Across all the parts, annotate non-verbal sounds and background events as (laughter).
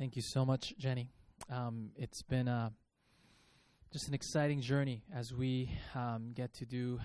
Thank you so much, Jenny. Um, it's been uh, just an exciting journey as we um, get to do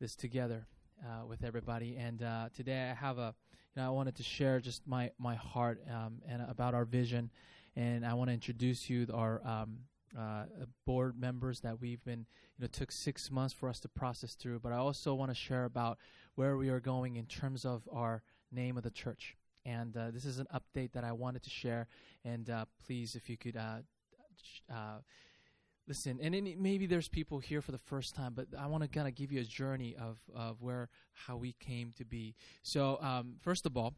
this together uh, with everybody. And uh, today I have a, you know, I wanted to share just my my heart um, and about our vision, and I want to introduce you our um, uh, board members that we've been, you know, took six months for us to process through. But I also want to share about where we are going in terms of our name of the church. And uh, this is an update that I wanted to share. And uh, please, if you could uh, uh listen. And it, maybe there's people here for the first time, but I want to kind of give you a journey of, of where how we came to be. So, um, first of all,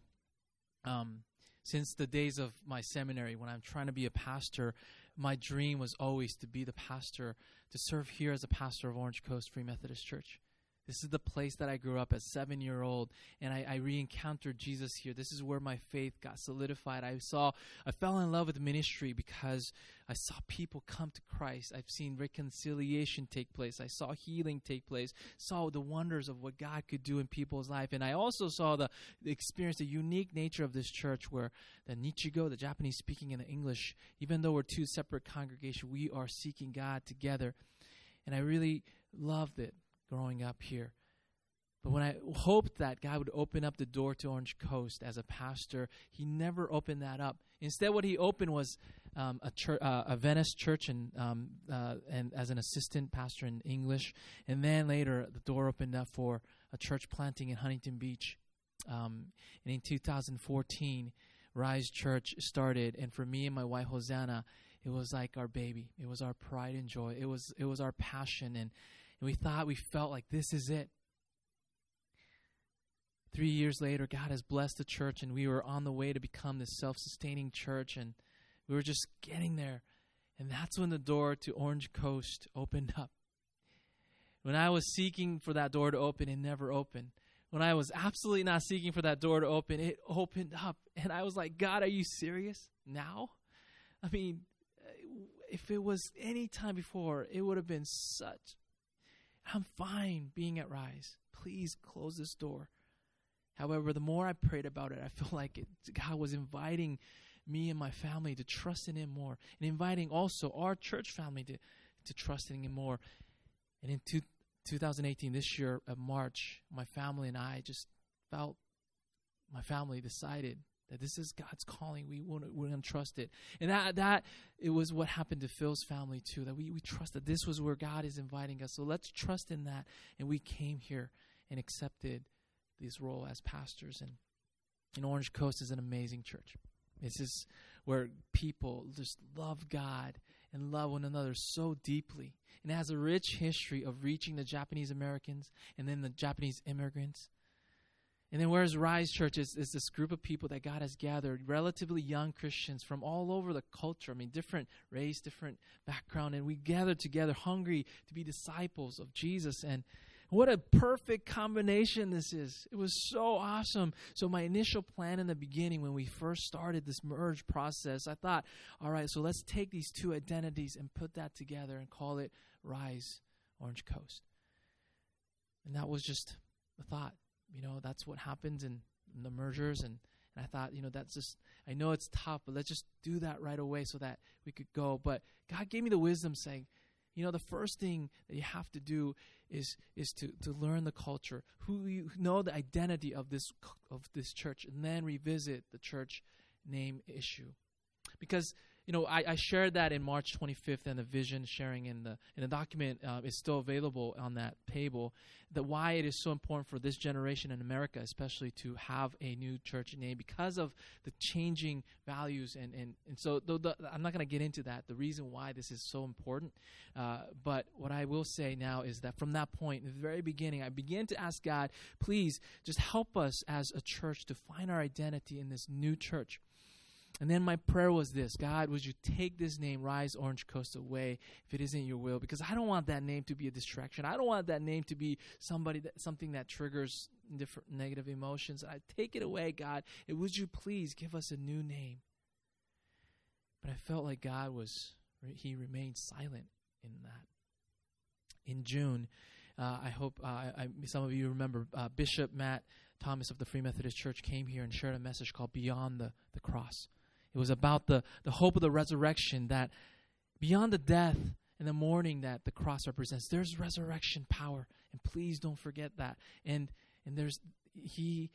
um, since the days of my seminary, when I'm trying to be a pastor, my dream was always to be the pastor, to serve here as a pastor of Orange Coast Free Methodist Church. This is the place that I grew up as seven year old, and I, I re-encountered Jesus here. This is where my faith got solidified. I saw, I fell in love with ministry because I saw people come to Christ. I've seen reconciliation take place. I saw healing take place. Saw the wonders of what God could do in people's life, and I also saw the, the experience, the unique nature of this church, where the Nichigo, the Japanese speaking, and the English, even though we're two separate congregations, we are seeking God together, and I really loved it growing up here. But when I hoped that God would open up the door to Orange Coast as a pastor, He never opened that up. Instead, what He opened was um, a, church, uh, a Venice church, and um, uh, and as an assistant pastor in English, and then later the door opened up for a church planting in Huntington Beach. Um, and in 2014, Rise Church started, and for me and my wife Hosanna, it was like our baby. It was our pride and joy. It was it was our passion, and and we thought, we felt like this is it. Three years later, God has blessed the church, and we were on the way to become this self sustaining church, and we were just getting there. And that's when the door to Orange Coast opened up. When I was seeking for that door to open, it never opened. When I was absolutely not seeking for that door to open, it opened up. And I was like, God, are you serious now? I mean, if it was any time before, it would have been such I'm fine being at Rise. Please close this door. However, the more I prayed about it, I (laughs) felt like it, God was inviting me and my family to trust in Him more, and inviting also our church family to, to trust in Him more. And in two, 2018, this year of March, my family and I just felt my family decided that this is God's calling. We want we're going to trust it. And that, that it was what happened to Phil's family too, that we, we trust that this was where God is inviting us. So let's trust in that. And we came here and accepted this role as pastors. And, and Orange Coast is an amazing church. This is where people just love God and love one another so deeply. And it has a rich history of reaching the Japanese Americans and then the Japanese immigrants and then whereas Rise Church is, is this group of people that God has gathered, relatively young Christians from all over the culture, I mean, different race, different background, and we gathered together hungry to be disciples of Jesus. And what a perfect combination this is. It was so awesome. So, my initial plan in the beginning, when we first started this merge process, I thought, all right, so let's take these two identities and put that together and call it Rise Orange Coast. And that was just a thought you know that's what happens in, in the mergers and and I thought, you know, that's just, I know it's tough, but let's just do that right away so that we could go. But God gave me the wisdom saying, you know, the first thing that you have to do is is to, to learn the culture, who you know the identity of this of this church, and then revisit the church name issue. Because you know, I, I, shared that in March 25th, and the vision sharing in the in the document uh, is still available on that table. That why it is so important for this generation in America, especially to have a new church name because of the changing values and and and so the, the, I'm not going to get into that. The reason why this is so important, uh, but what I will say now is that from that point, in the very beginning, I began to ask God, please just help us as a church to find our identity in this new church. And then my prayer was this God, would you take this name, Rise Orange Coast, away if it isn't your will? Because I don't want that name to be a distraction. I don't want that name to be somebody that something that triggers different negative emotions. I take it away, God. And would you please give us a new name? But I felt like God was, He remained silent in that. In June, uh, I hope uh, I, some of you remember uh, Bishop Matt Thomas of the Free Methodist Church came here and shared a message called Beyond the, the Cross It was about the, the hope of the resurrection that beyond the death and the mourning that the cross represents, there's resurrection power. And please don't forget that. And and there's he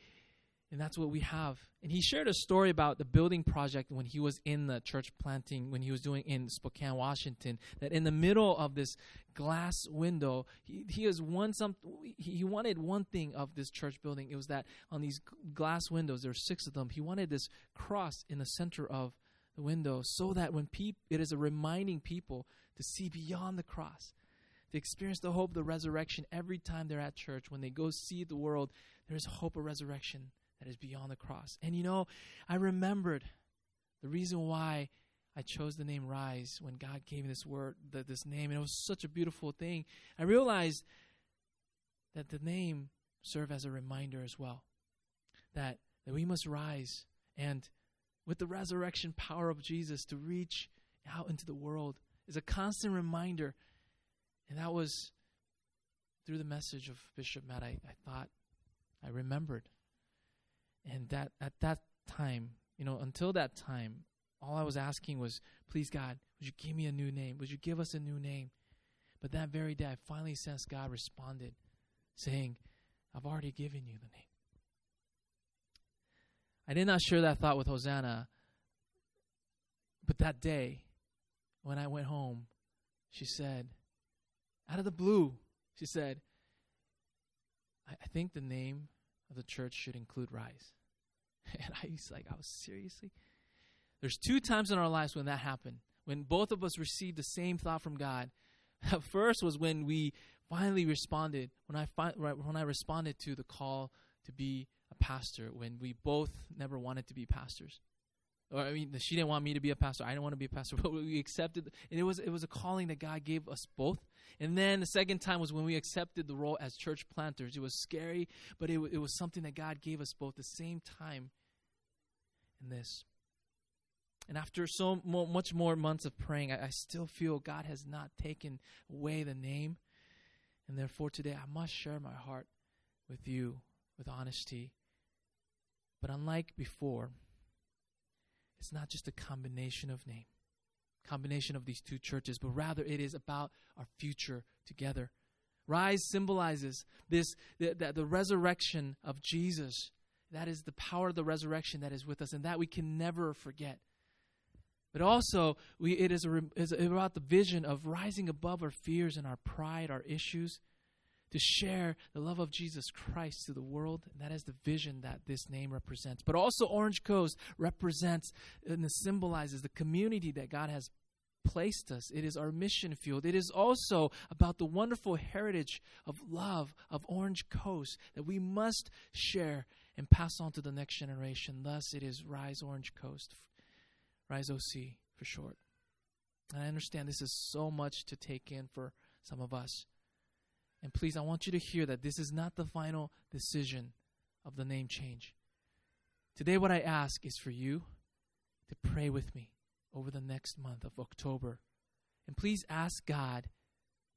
and that's what we have. And he shared a story about the building project when he was in the church planting, when he was doing in Spokane, Washington. That in the middle of this glass window, he, he has one some he wanted one thing of this church building. It was that on these glass windows, there are six of them. He wanted this cross in the center of the window, so that when people, it is a reminding people to see beyond the cross, to experience the hope of the resurrection every time they're at church. When they go see the world, there is hope of resurrection that is beyond the cross. And you know, I remembered the reason why I chose the name Rise when God gave me this word, the, this name, and it was such a beautiful thing. I realized that the name served as a reminder as well that that we must rise and with the resurrection power of Jesus to reach out into the world is a constant reminder. And that was through the message of Bishop Matt, I, I thought, I remembered and that at that time, you know, until that time, all I was asking was, please God, would you give me a new name? Would you give us a new name? But that very day, I finally sensed God responded, saying, I've already given you the name. I did not share that thought with Hosanna, but that day, when I went home, she said, out of the blue, she said, I, I think the name of the church should include rise. (laughs) And I was like, I was seriously? There's two times in our lives when that happened, when both of us received the same thought from God. (laughs) First was when we finally responded, when I, fi- when I responded to the call to be a pastor, when we both never wanted to be pastors or I mean, she didn't want me to be a pastor. I didn't want to be a pastor, (laughs) but we accepted. And it was it was a calling that God gave us both. And then the second time was when we accepted the role as church planters. It was scary, but it it was something that God gave us both the same time. In this, and after so much more months of praying, I, I still feel God has not taken away the name, and therefore today I must share my heart with you with honesty. But unlike before it's not just a combination of name, combination of these two churches, but rather it is about our future together. Rise symbolizes this the, the, the resurrection of Jesus. That is the power of the resurrection that is with us, and that we can never forget. But also, we, it is, a, is about the vision of rising above our fears and our pride, our issues, to share the love of Jesus Christ to the world. And that is the vision that this name represents. But also, Orange Coast represents and symbolizes the community that God has placed us. It is our mission field. It is also about the wonderful heritage of love of Orange Coast that we must share and pass on to the next generation. Thus, it is Rise Orange Coast, Rise OC for short. I understand this is so much to take in for some of us. And please, I want you to hear that this is not the final decision of the name change. Today, what I ask is for you to pray with me over the next month of October. And please ask God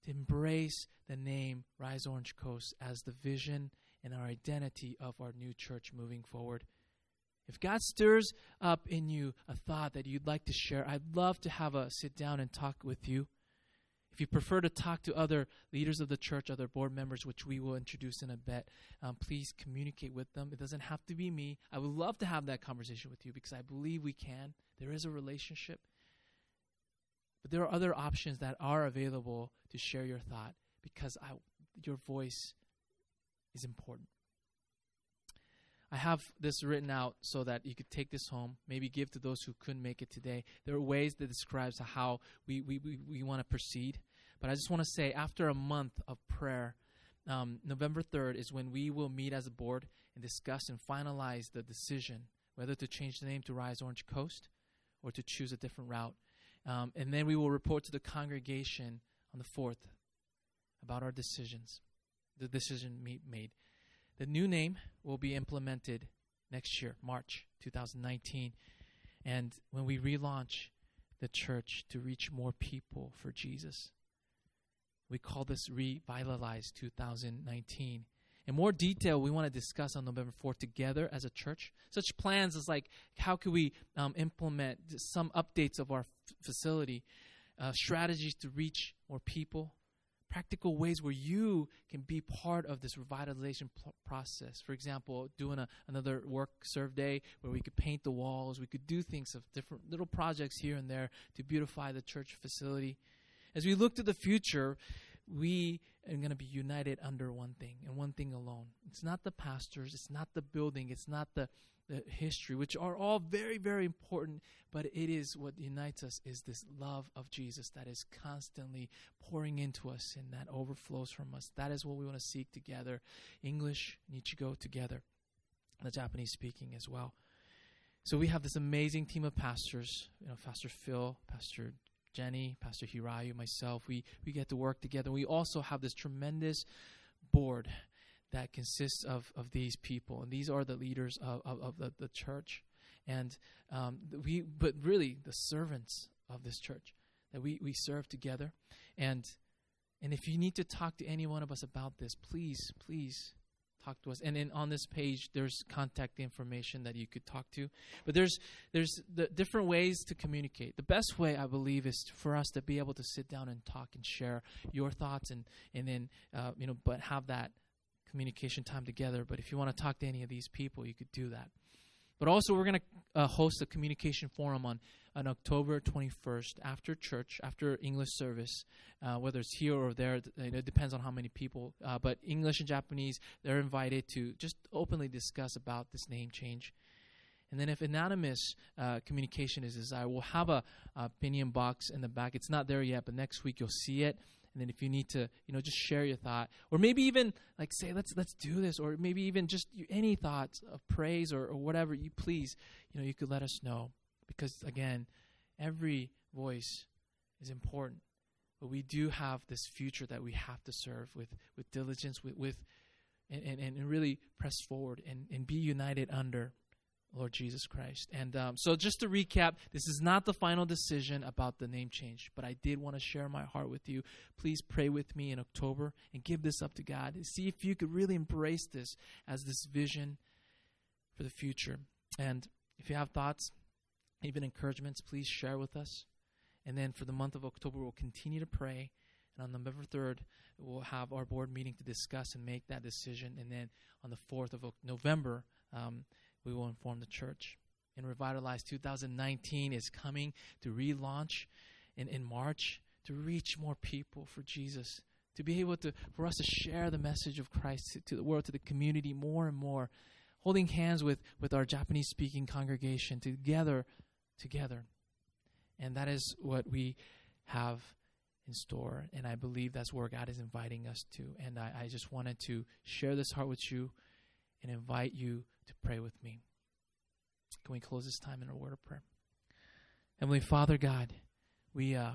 to embrace the name Rise Orange Coast as the vision and our identity of our new church moving forward. If God stirs up in you a thought that you'd like to share, I'd love to have a sit down and talk with you. If you prefer to talk to other leaders of the church, other board members, which we will introduce in a bit, um, please communicate with them. It doesn't have to be me. I would love to have that conversation with you because I believe we can. There is a relationship. But there are other options that are available to share your thought because I, your voice is important. I have this written out so that you could take this home, maybe give to those who couldn't make it today. There are ways that describes how we, we, we, we want to proceed. But I just want to say, after a month of prayer, um, November 3rd is when we will meet as a board and discuss and finalize the decision whether to change the name to Rise Orange Coast or to choose a different route. Um, and then we will report to the congregation on the 4th about our decisions, the decision made. The new name will be implemented next year, March 2019. And when we relaunch the church to reach more people for Jesus, we call this Revitalize 2019. In more detail, we want to discuss on November 4th together as a church. Such plans as like how can we um, implement some updates of our f- facility, uh, strategies to reach more people, practical ways where you can be part of this revitalization pl- process. For example, doing a, another work serve day where we could paint the walls, we could do things of different little projects here and there to beautify the church facility. As we look to the future, we are going to be united under one thing and one thing alone. It's not the pastors, it's not the building, it's not the, the history, which are all very, very important, but it is what unites us is this love of Jesus that is constantly pouring into us and that overflows from us. That is what we want to seek together. English need to go together, the Japanese speaking as well. So we have this amazing team of pastors, you know, Pastor Phil, Pastor Jenny, Pastor Hirayu, myself, we, we get to work together. We also have this tremendous board that consists of, of these people. And these are the leaders of, of, of the, the church. And um, we, but really the servants of this church that we, we serve together. And and if you need to talk to any one of us about this, please, please talk to us. And then on this page, there's contact information that you could talk to. But there's there's the different ways to communicate. The best way, I believe, is for us to be able to sit down and talk and share your thoughts, and and then uh, you know, but have that communication time together. But if you want to talk to any of these people, you could do that. But also, we're going to uh, host a communication forum on, on October 21st after church, after English service, uh, whether it's here or there. It depends on how many people. Uh, but English and Japanese, they're invited to just openly discuss about this name change. And then, if anonymous uh, communication is desired, we'll have a, a opinion box in the back. It's not there yet, but next week you'll see it and then if you need to you know just share your thought or maybe even like say let's let's do this or maybe even just any thoughts of praise or, or whatever you please you know you could let us know. Because again every voice is important but we do have this future that we have to serve with with diligence with with and, and, and really press forward and, and be united under Lord Jesus Christ. And um, so, just to recap, this is not the final decision about the name change, but I did want to share my heart with you. Please pray with me in October and give this up to God. And See if you could really embrace this as this vision for the future. And if you have thoughts, even encouragements, please share with us. And then for the month of October, we'll continue to pray. And on November 3rd, we'll have our board meeting to discuss and make that decision. And then on the 4th of November, um, we will inform the church. And Revitalize 2019 is coming to relaunch in, in March to reach more people for Jesus, to be able to, for us to share the message of Christ to, to the world, to the community more and more, holding hands with, with our Japanese speaking congregation together, together. And that is what we have in store. And I believe that's where God is inviting us to. And I, I just wanted to share this heart with you and invite you to pray with me. Can we close this time in a word of prayer? Heavenly Father God, we uh,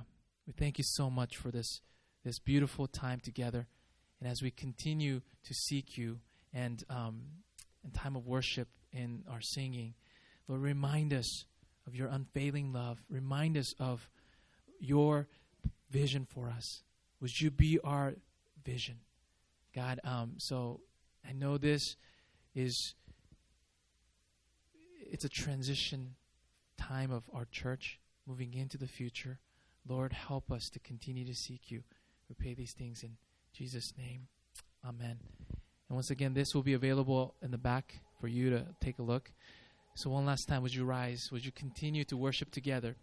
we thank you so much for this this beautiful time together, and as we continue to seek you and um, in time of worship in our singing, Lord, remind us of your unfailing love. Remind us of your vision for us. Would you be our vision, God? Um, so I know this is it's a transition time of our church moving into the future. Lord, help us to continue to seek you. We pray these things in Jesus' name. Amen. And once again, this will be available in the back for you to take a look. So, one last time, would you rise? Would you continue to worship together?